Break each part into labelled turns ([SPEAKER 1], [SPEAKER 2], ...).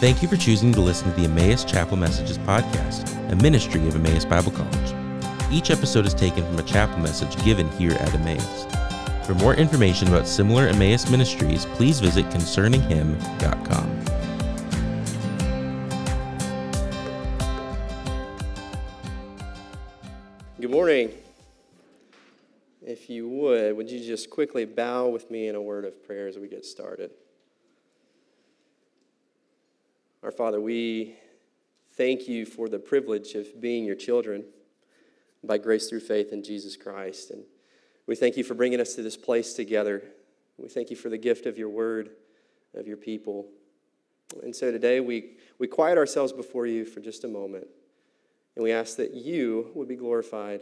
[SPEAKER 1] Thank you for choosing to listen to the Emmaus Chapel Messages podcast, a ministry of Emmaus Bible College. Each episode is taken from a chapel message given here at Emmaus. For more information about similar Emmaus ministries, please visit concerninghim.com.
[SPEAKER 2] Good morning. If you would, would you just quickly bow with me in a word of prayer as we get started? Our Father, we thank you for the privilege of being your children by grace through faith in Jesus Christ. And we thank you for bringing us to this place together. We thank you for the gift of your word, of your people. And so today we, we quiet ourselves before you for just a moment. And we ask that you would be glorified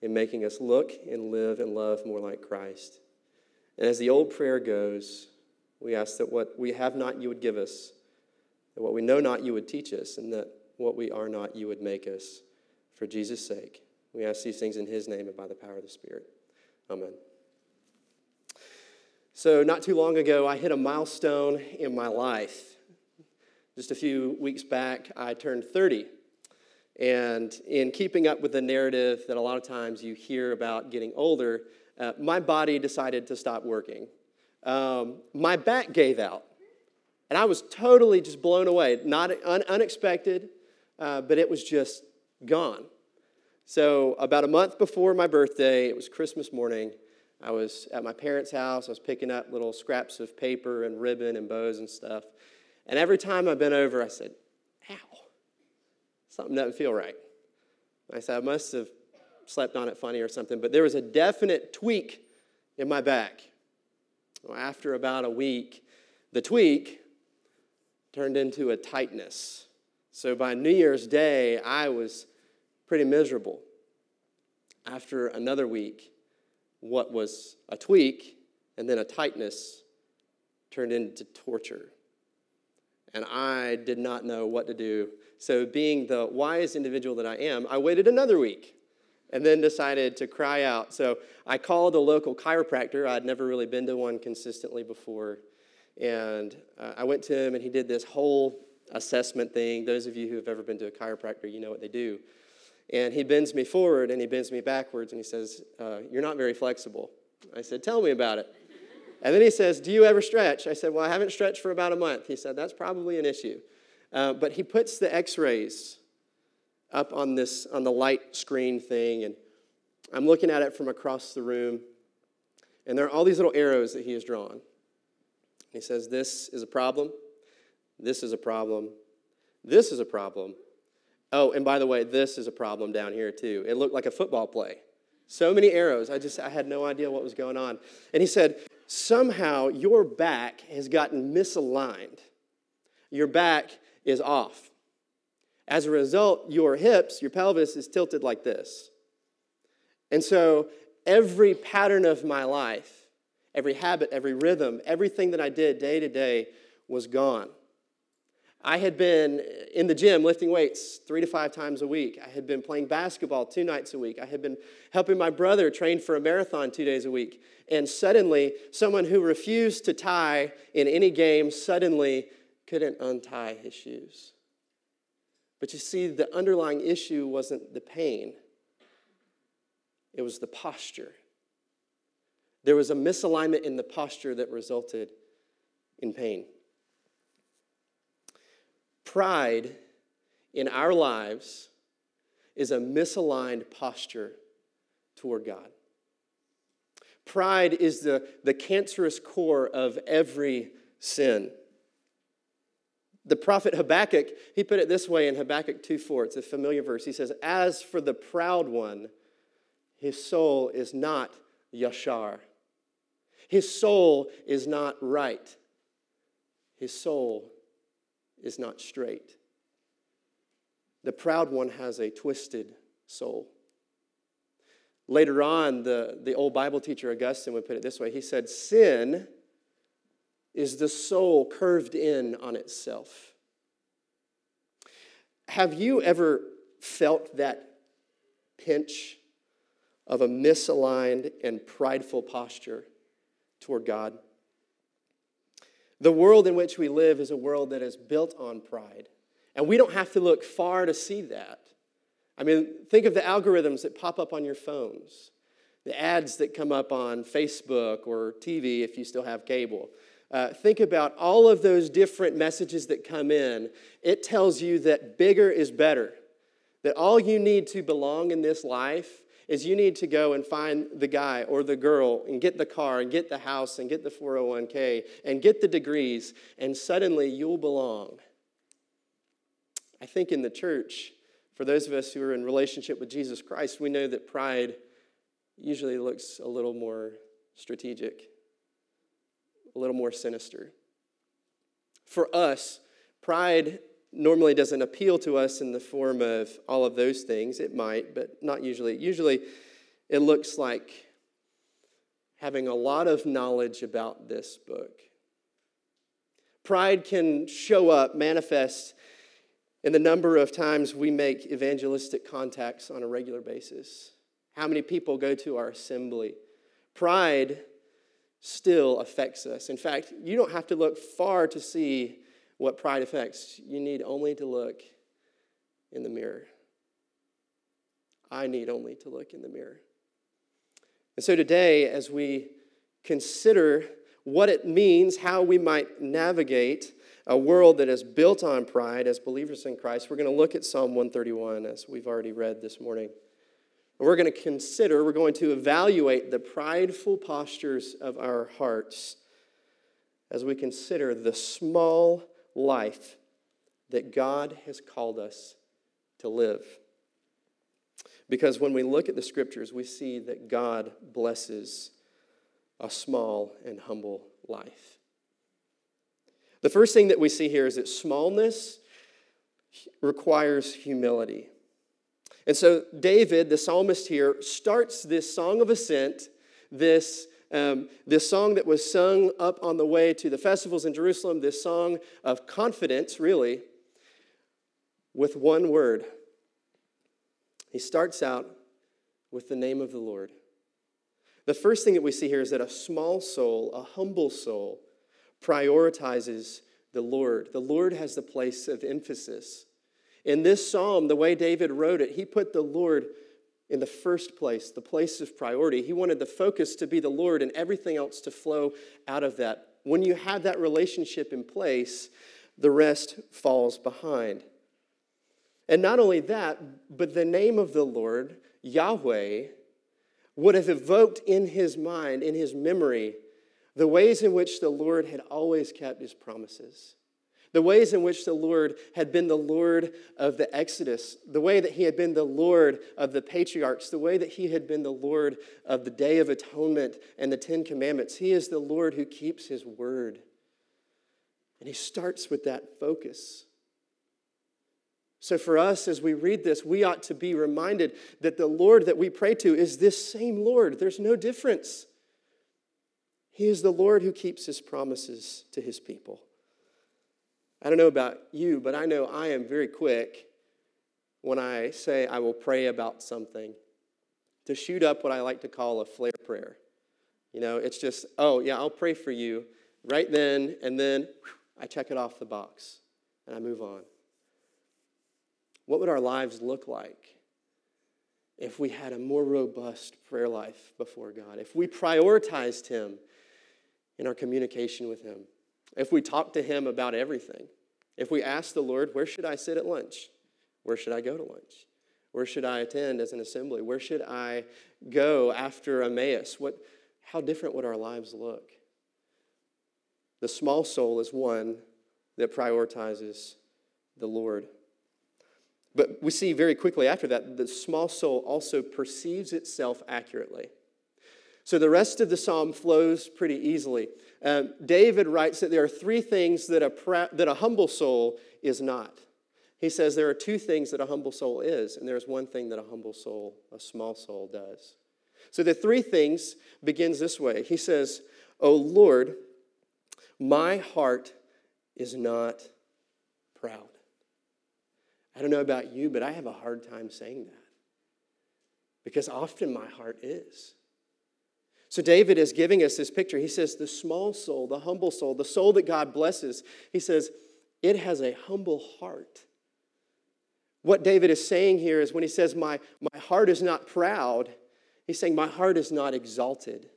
[SPEAKER 2] in making us look and live and love more like Christ. And as the old prayer goes, we ask that what we have not, you would give us, that what we know not, you would teach us, and that what we are not, you would make us. For Jesus' sake, we ask these things in His name and by the power of the Spirit. Amen. So, not too long ago, I hit a milestone in my life. Just a few weeks back, I turned 30. And in keeping up with the narrative that a lot of times you hear about getting older, uh, my body decided to stop working. Um, my back gave out. And I was totally just blown away. Not un- unexpected, uh, but it was just gone. So, about a month before my birthday, it was Christmas morning. I was at my parents' house. I was picking up little scraps of paper and ribbon and bows and stuff. And every time I bent over, I said, Ow, something doesn't feel right. I said, I must have slept on it funny or something, but there was a definite tweak in my back. Well, after about a week, the tweak turned into a tightness. So by New Year's Day, I was pretty miserable. After another week, what was a tweak and then a tightness turned into torture. And I did not know what to do. So, being the wise individual that I am, I waited another week and then decided to cry out. So, I called a local chiropractor. I'd never really been to one consistently before. And uh, I went to him, and he did this whole assessment thing. Those of you who have ever been to a chiropractor, you know what they do. And he bends me forward and he bends me backwards, and he says, uh, You're not very flexible. I said, Tell me about it. And then he says, Do you ever stretch? I said, Well, I haven't stretched for about a month. He said, That's probably an issue. Uh, but he puts the x rays up on this on the light screen thing and i'm looking at it from across the room and there are all these little arrows that he has drawn he says, This is a problem. This is a problem. This is a problem. Oh, and by the way, this is a problem down here too. It looked like a football play. So many arrows. I just I had no idea what was going on. And he said, Somehow your back has gotten misaligned. Your back is off. As a result, your hips, your pelvis is tilted like this. And so every pattern of my life Every habit, every rhythm, everything that I did day to day was gone. I had been in the gym lifting weights three to five times a week. I had been playing basketball two nights a week. I had been helping my brother train for a marathon two days a week. And suddenly, someone who refused to tie in any game suddenly couldn't untie his shoes. But you see, the underlying issue wasn't the pain, it was the posture. There was a misalignment in the posture that resulted in pain. Pride in our lives is a misaligned posture toward God. Pride is the, the cancerous core of every sin. The prophet Habakkuk, he put it this way in Habakkuk 2 4. It's a familiar verse. He says, As for the proud one, his soul is not yashar. His soul is not right. His soul is not straight. The proud one has a twisted soul. Later on, the, the old Bible teacher Augustine would put it this way He said, Sin is the soul curved in on itself. Have you ever felt that pinch of a misaligned and prideful posture toward God. The world in which we live is a world that is built on pride. And we don't have to look far to see that. I mean, think of the algorithms that pop up on your phones, the ads that come up on Facebook or TV if you still have cable. Uh, think about all of those different messages that come in. It tells you that bigger is better, that all you need to belong in this life is you need to go and find the guy or the girl and get the car and get the house and get the 401k and get the degrees, and suddenly you'll belong. I think in the church, for those of us who are in relationship with Jesus Christ, we know that pride usually looks a little more strategic, a little more sinister. For us, pride normally doesn't appeal to us in the form of all of those things. It might, but not usually. Usually, it looks like having a lot of knowledge about this book. Pride can show up, manifest in the number of times we make evangelistic contacts on a regular basis. How many people go to our assembly? Pride still affects us. In fact, you don't have to look far to see what pride affects. You need only to look in the mirror. I need only to look in the mirror. And so today, as we consider what it means, how we might navigate a world that is built on pride as believers in Christ, we're going to look at Psalm 131 as we've already read this morning. And We're going to consider, we're going to evaluate the prideful postures of our hearts as we consider the small life that God has called us to live. Because when we look at the scriptures, we see that God blesses a small and humble life. The first thing that we see here is that smallness requires humility. And so, David, the psalmist here, starts this song of ascent, this um, this song that was sung up on the way to the festivals in Jerusalem, this song of confidence, really, with one word. He starts out with the name of the Lord. The first thing that we see here is that a small soul, a humble soul, prioritizes the Lord. The Lord has the place of emphasis. In this psalm, the way David wrote it, he put the Lord in the first place, the place of priority. He wanted the focus to be the Lord and everything else to flow out of that. When you have that relationship in place, the rest falls behind. And not only that, but the name of the Lord, Yahweh, would have evoked in his mind, in his memory, the ways in which the Lord had always kept his promises. The ways in which the Lord had been the Lord of the Exodus, the way that he had been the Lord of the patriarchs, the way that he had been the Lord of the Day of Atonement and the Ten Commandments. He is the Lord who keeps his word. And he starts with that focus. So, for us, as we read this, we ought to be reminded that the Lord that we pray to is this same Lord. There's no difference. He is the Lord who keeps his promises to his people. I don't know about you, but I know I am very quick when I say I will pray about something to shoot up what I like to call a flare prayer. You know, it's just, oh, yeah, I'll pray for you right then, and then whew, I check it off the box and I move on. What would our lives look like if we had a more robust prayer life before God? If we prioritized Him in our communication with Him? If we talk to Him about everything, if we ask the Lord, where should I sit at lunch? Where should I go to lunch? Where should I attend as an assembly? Where should I go after Emmaus? What, how different would our lives look? The small soul is one that prioritizes the Lord. But we see very quickly after that, the small soul also perceives itself accurately. So the rest of the psalm flows pretty easily. Um, David writes that there are three things that a, pra- that a humble soul is not. He says there are two things that a humble soul is, and there's one thing that a humble soul, a small soul, does. So the three things begins this way. He says, "O Lord, my heart is not proud." I don't know about you, but I have a hard time saying that because often my heart is. So, David is giving us this picture. He says, the small soul, the humble soul, the soul that God blesses, he says, it has a humble heart. What David is saying here is when he says, My, my heart is not proud, he's saying, My heart is not exalted.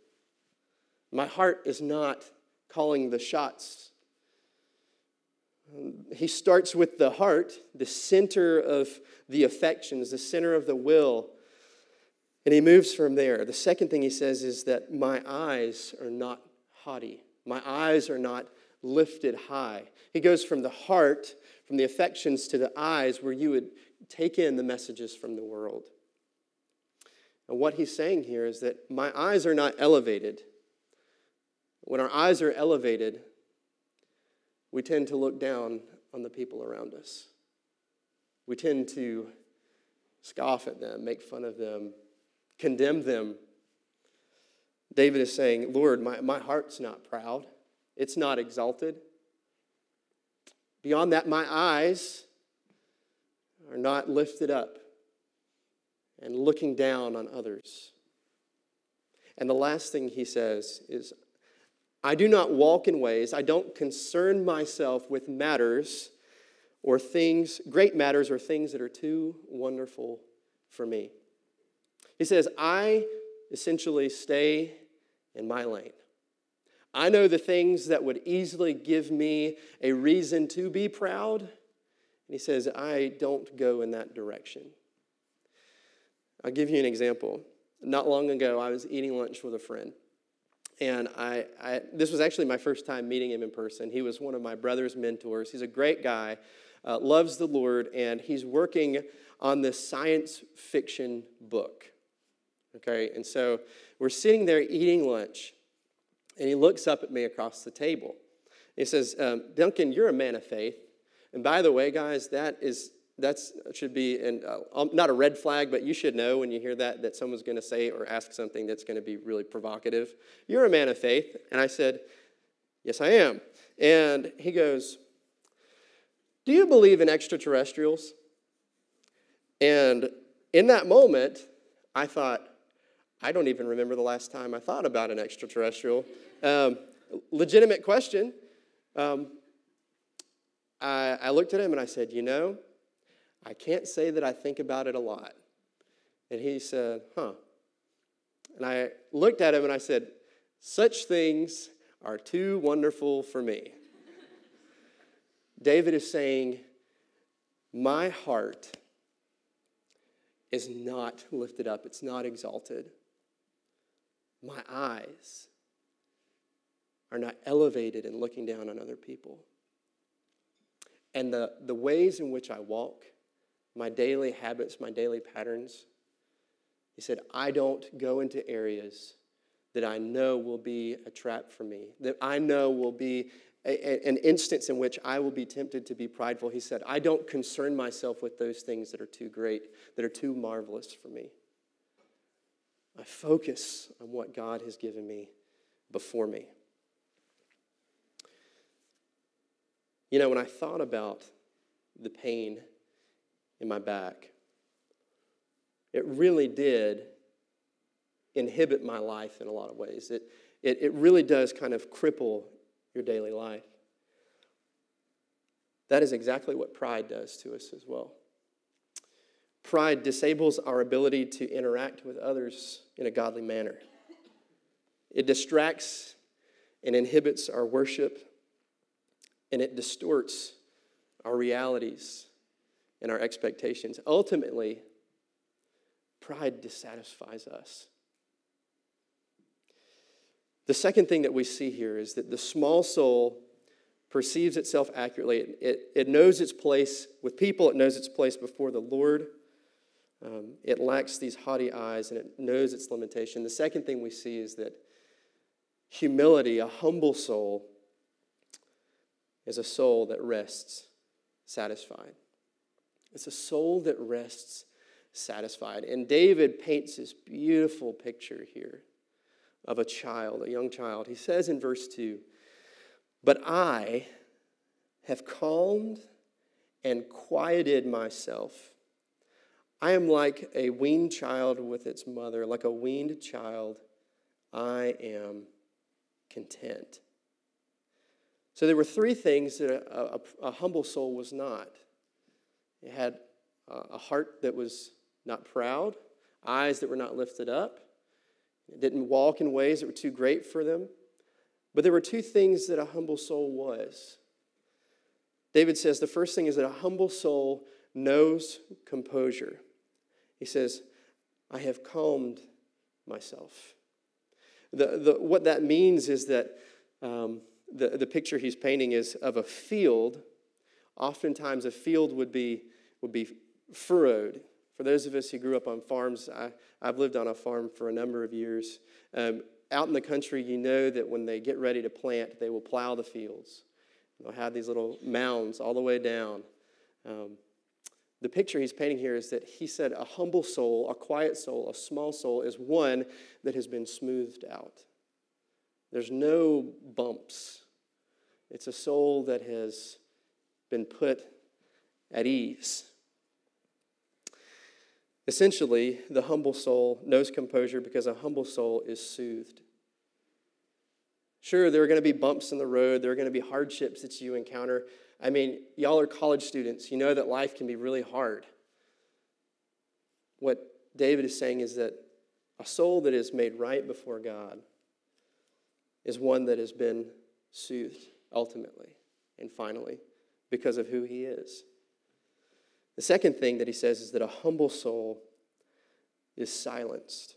[SPEAKER 2] My heart is not calling the shots. He starts with the heart, the center of the affections, the center of the will. And he moves from there. The second thing he says is that my eyes are not haughty, my eyes are not lifted high. He goes from the heart, from the affections, to the eyes, where you would take in the messages from the world. And what he's saying here is that my eyes are not elevated. When our eyes are elevated, we tend to look down on the people around us. We tend to scoff at them, make fun of them, condemn them. David is saying, Lord, my, my heart's not proud, it's not exalted. Beyond that, my eyes are not lifted up and looking down on others. And the last thing he says is, I do not walk in ways, I don't concern myself with matters or things, great matters or things that are too wonderful for me. He says, I essentially stay in my lane. I know the things that would easily give me a reason to be proud. And he says, I don't go in that direction. I'll give you an example. Not long ago, I was eating lunch with a friend. And I, I, this was actually my first time meeting him in person. He was one of my brother's mentors. He's a great guy, uh, loves the Lord, and he's working on this science fiction book. Okay, and so we're sitting there eating lunch, and he looks up at me across the table. He says, um, Duncan, you're a man of faith. And by the way, guys, that is that should be an, uh, um, not a red flag, but you should know when you hear that that someone's going to say or ask something that's going to be really provocative. You're a man of faith. And I said, Yes, I am. And he goes, Do you believe in extraterrestrials? And in that moment, I thought, I don't even remember the last time I thought about an extraterrestrial. Um, legitimate question. Um, I, I looked at him and I said, You know, I can't say that I think about it a lot. And he said, Huh. And I looked at him and I said, Such things are too wonderful for me. David is saying, My heart is not lifted up, it's not exalted. My eyes are not elevated and looking down on other people. And the, the ways in which I walk, my daily habits, my daily patterns, he said, I don't go into areas that I know will be a trap for me, that I know will be a, a, an instance in which I will be tempted to be prideful. He said, I don't concern myself with those things that are too great, that are too marvelous for me. I focus on what God has given me before me. You know, when I thought about the pain in my back, it really did inhibit my life in a lot of ways. It, it, it really does kind of cripple your daily life. That is exactly what pride does to us as well. Pride disables our ability to interact with others in a godly manner. It distracts and inhibits our worship, and it distorts our realities and our expectations. Ultimately, pride dissatisfies us. The second thing that we see here is that the small soul perceives itself accurately. It, it, it knows its place with people, it knows its place before the Lord. Um, it lacks these haughty eyes and it knows its limitation. The second thing we see is that humility, a humble soul, is a soul that rests satisfied. It's a soul that rests satisfied. And David paints this beautiful picture here of a child, a young child. He says in verse 2 But I have calmed and quieted myself. I am like a weaned child with its mother, like a weaned child, I am content. So there were three things that a, a, a humble soul was not it had a heart that was not proud, eyes that were not lifted up, it didn't walk in ways that were too great for them. But there were two things that a humble soul was. David says the first thing is that a humble soul knows composure. He says, I have calmed myself. The, the, what that means is that um, the, the picture he's painting is of a field. Oftentimes, a field would be, would be furrowed. For those of us who grew up on farms, I, I've lived on a farm for a number of years. Um, out in the country, you know that when they get ready to plant, they will plow the fields. They'll have these little mounds all the way down. Um, the picture he's painting here is that he said a humble soul, a quiet soul, a small soul is one that has been smoothed out. There's no bumps. It's a soul that has been put at ease. Essentially, the humble soul knows composure because a humble soul is soothed. Sure, there are going to be bumps in the road, there are going to be hardships that you encounter. I mean, y'all are college students. You know that life can be really hard. What David is saying is that a soul that is made right before God is one that has been soothed ultimately and finally because of who he is. The second thing that he says is that a humble soul is silenced.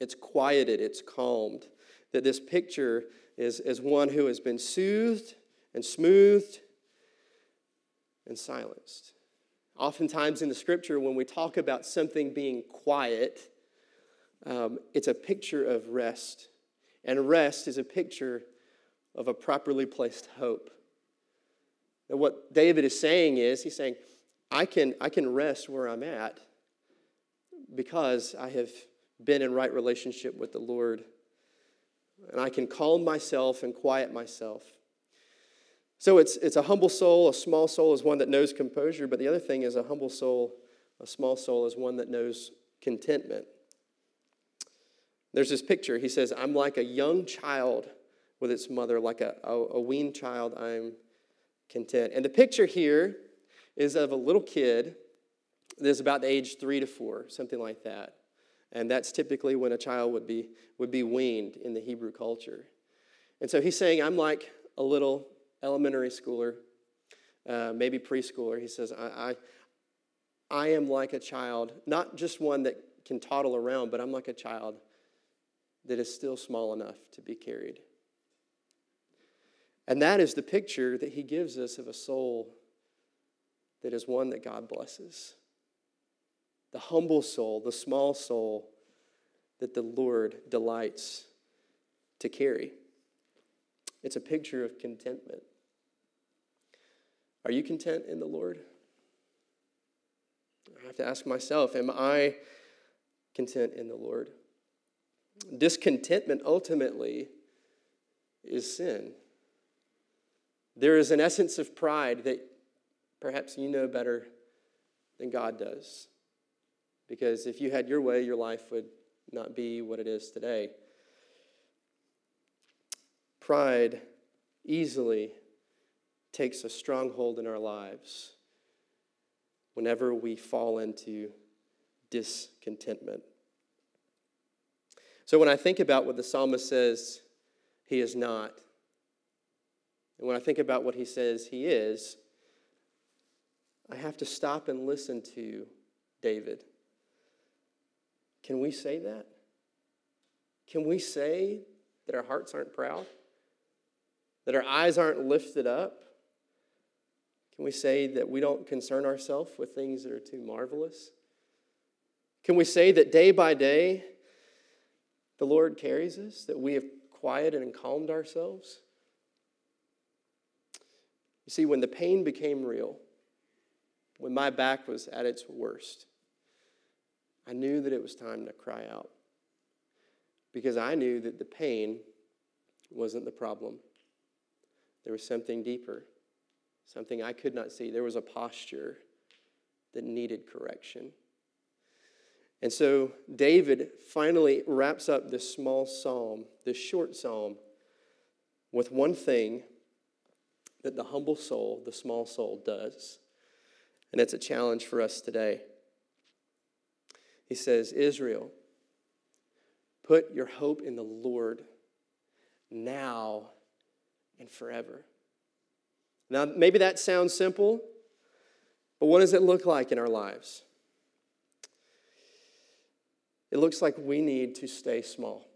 [SPEAKER 2] It's quieted, it's calmed. That this picture is, is one who has been soothed and smoothed and silenced. Oftentimes in the scripture, when we talk about something being quiet, um, it's a picture of rest. And rest is a picture of a properly placed hope. And what David is saying is, he's saying, I can, I can rest where I'm at because I have been in right relationship with the Lord. And I can calm myself and quiet myself. So it's, it's a humble soul. A small soul is one that knows composure, but the other thing is a humble soul, a small soul is one that knows contentment. There's this picture. He says, I'm like a young child with its mother, like a, a, a weaned child, I'm content. And the picture here is of a little kid that's about the age three to four, something like that. And that's typically when a child would be, would be weaned in the Hebrew culture. And so he's saying, I'm like a little elementary schooler, uh, maybe preschooler. He says, I, I, I am like a child, not just one that can toddle around, but I'm like a child that is still small enough to be carried. And that is the picture that he gives us of a soul that is one that God blesses. The humble soul, the small soul that the Lord delights to carry. It's a picture of contentment. Are you content in the Lord? I have to ask myself, am I content in the Lord? Discontentment ultimately is sin. There is an essence of pride that perhaps you know better than God does. Because if you had your way, your life would not be what it is today. Pride easily takes a stronghold in our lives whenever we fall into discontentment. So when I think about what the psalmist says he is not, and when I think about what he says he is, I have to stop and listen to David. Can we say that? Can we say that our hearts aren't proud? That our eyes aren't lifted up? Can we say that we don't concern ourselves with things that are too marvelous? Can we say that day by day the Lord carries us, that we have quieted and calmed ourselves? You see, when the pain became real, when my back was at its worst, I knew that it was time to cry out because I knew that the pain wasn't the problem. There was something deeper, something I could not see. There was a posture that needed correction. And so David finally wraps up this small psalm, this short psalm, with one thing that the humble soul, the small soul, does. And it's a challenge for us today. He says, Israel, put your hope in the Lord now and forever. Now, maybe that sounds simple, but what does it look like in our lives? It looks like we need to stay small.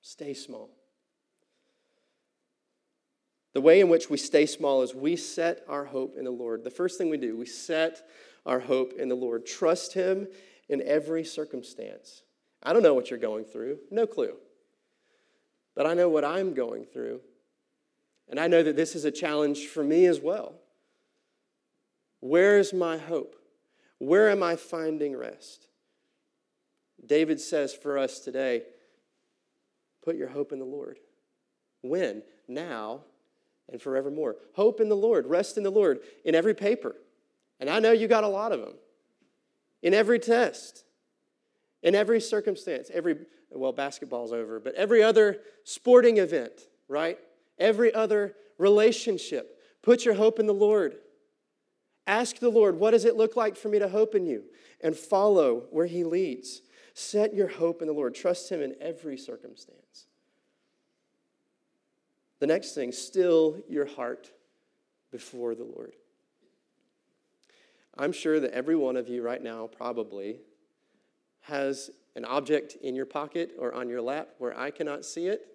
[SPEAKER 2] Stay small. The way in which we stay small is we set our hope in the Lord. The first thing we do, we set our hope in the Lord. Trust Him in every circumstance. I don't know what you're going through, no clue. But I know what I'm going through. And I know that this is a challenge for me as well. Where is my hope? Where am I finding rest? David says for us today put your hope in the Lord. When? Now and forevermore. Hope in the Lord, rest in the Lord in every paper. And I know you got a lot of them. In every test, in every circumstance, every, well, basketball's over, but every other sporting event, right? Every other relationship. Put your hope in the Lord. Ask the Lord, what does it look like for me to hope in you? And follow where He leads. Set your hope in the Lord. Trust Him in every circumstance. The next thing, still your heart before the Lord. I'm sure that every one of you right now probably has an object in your pocket or on your lap where I cannot see it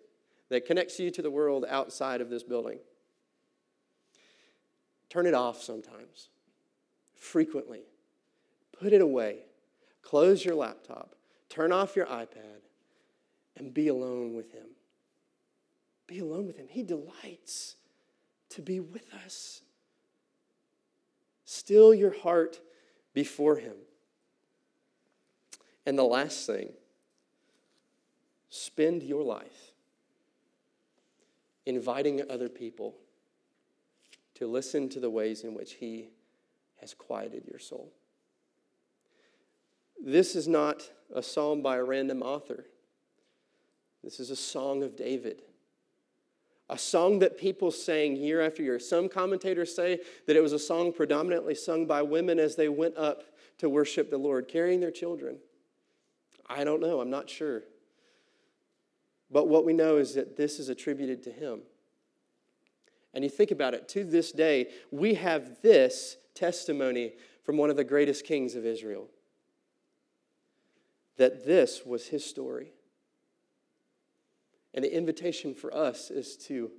[SPEAKER 2] that connects you to the world outside of this building. Turn it off sometimes, frequently. Put it away. Close your laptop. Turn off your iPad and be alone with Him. Be alone with Him. He delights to be with us. Still your heart before Him. And the last thing, spend your life inviting other people to listen to the ways in which He has quieted your soul. This is not a psalm by a random author. This is a song of David. A song that people sang year after year. Some commentators say that it was a song predominantly sung by women as they went up to worship the Lord, carrying their children. I don't know, I'm not sure. But what we know is that this is attributed to him. And you think about it, to this day, we have this testimony from one of the greatest kings of Israel that this was his story. And the invitation for us is to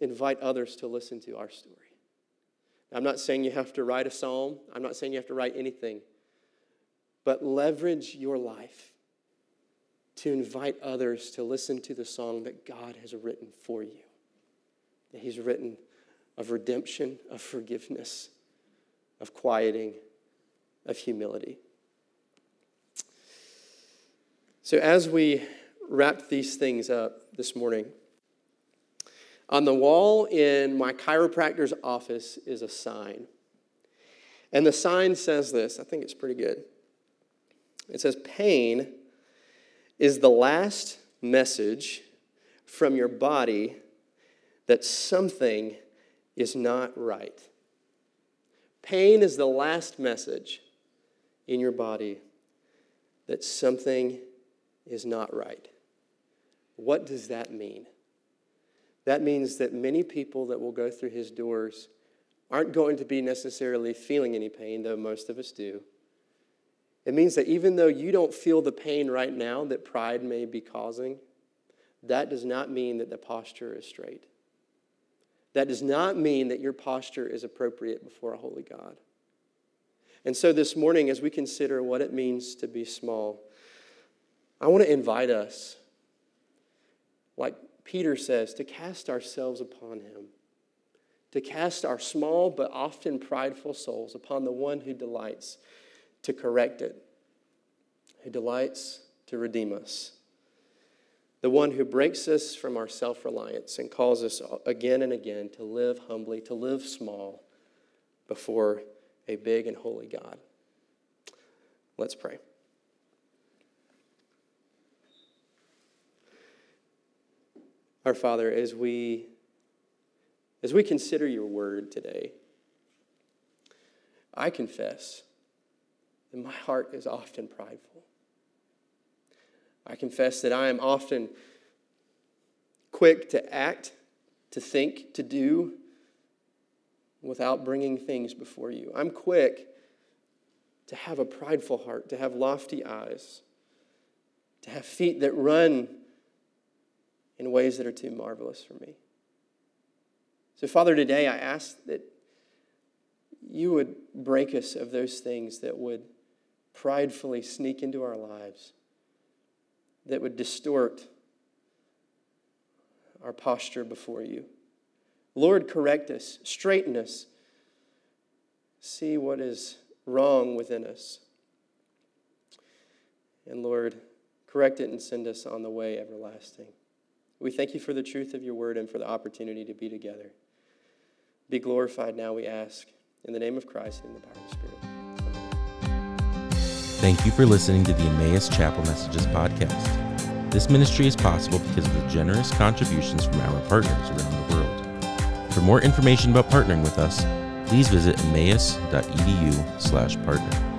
[SPEAKER 2] invite others to listen to our story. I'm not saying you have to write a psalm, I'm not saying you have to write anything, but leverage your life to invite others to listen to the song that God has written for you. That He's written of redemption, of forgiveness, of quieting, of humility. So, as we wrap these things up this morning, on the wall in my chiropractor's office is a sign. And the sign says this I think it's pretty good. It says, Pain is the last message from your body that something is not right. Pain is the last message in your body that something is not right. What does that mean? That means that many people that will go through his doors aren't going to be necessarily feeling any pain, though most of us do. It means that even though you don't feel the pain right now that pride may be causing, that does not mean that the posture is straight. That does not mean that your posture is appropriate before a holy God. And so this morning, as we consider what it means to be small, I want to invite us, like Peter says, to cast ourselves upon him, to cast our small but often prideful souls upon the one who delights to correct it, who delights to redeem us, the one who breaks us from our self reliance and calls us again and again to live humbly, to live small before a big and holy God. Let's pray. Our Father, as we as we consider your word today, I confess that my heart is often prideful. I confess that I am often quick to act, to think, to do without bringing things before you. I'm quick to have a prideful heart, to have lofty eyes, to have feet that run in ways that are too marvelous for me. So, Father, today I ask that you would break us of those things that would pridefully sneak into our lives, that would distort our posture before you. Lord, correct us, straighten us, see what is wrong within us. And Lord, correct it and send us on the way everlasting. We thank you for the truth of your word and for the opportunity to be together. Be glorified now, we ask. In the name of Christ and in the power of the Spirit.
[SPEAKER 1] Thank you for listening to the Emmaus Chapel Messages podcast. This ministry is possible because of the generous contributions from our partners around the world. For more information about partnering with us, please visit emmaus.edu slash partner.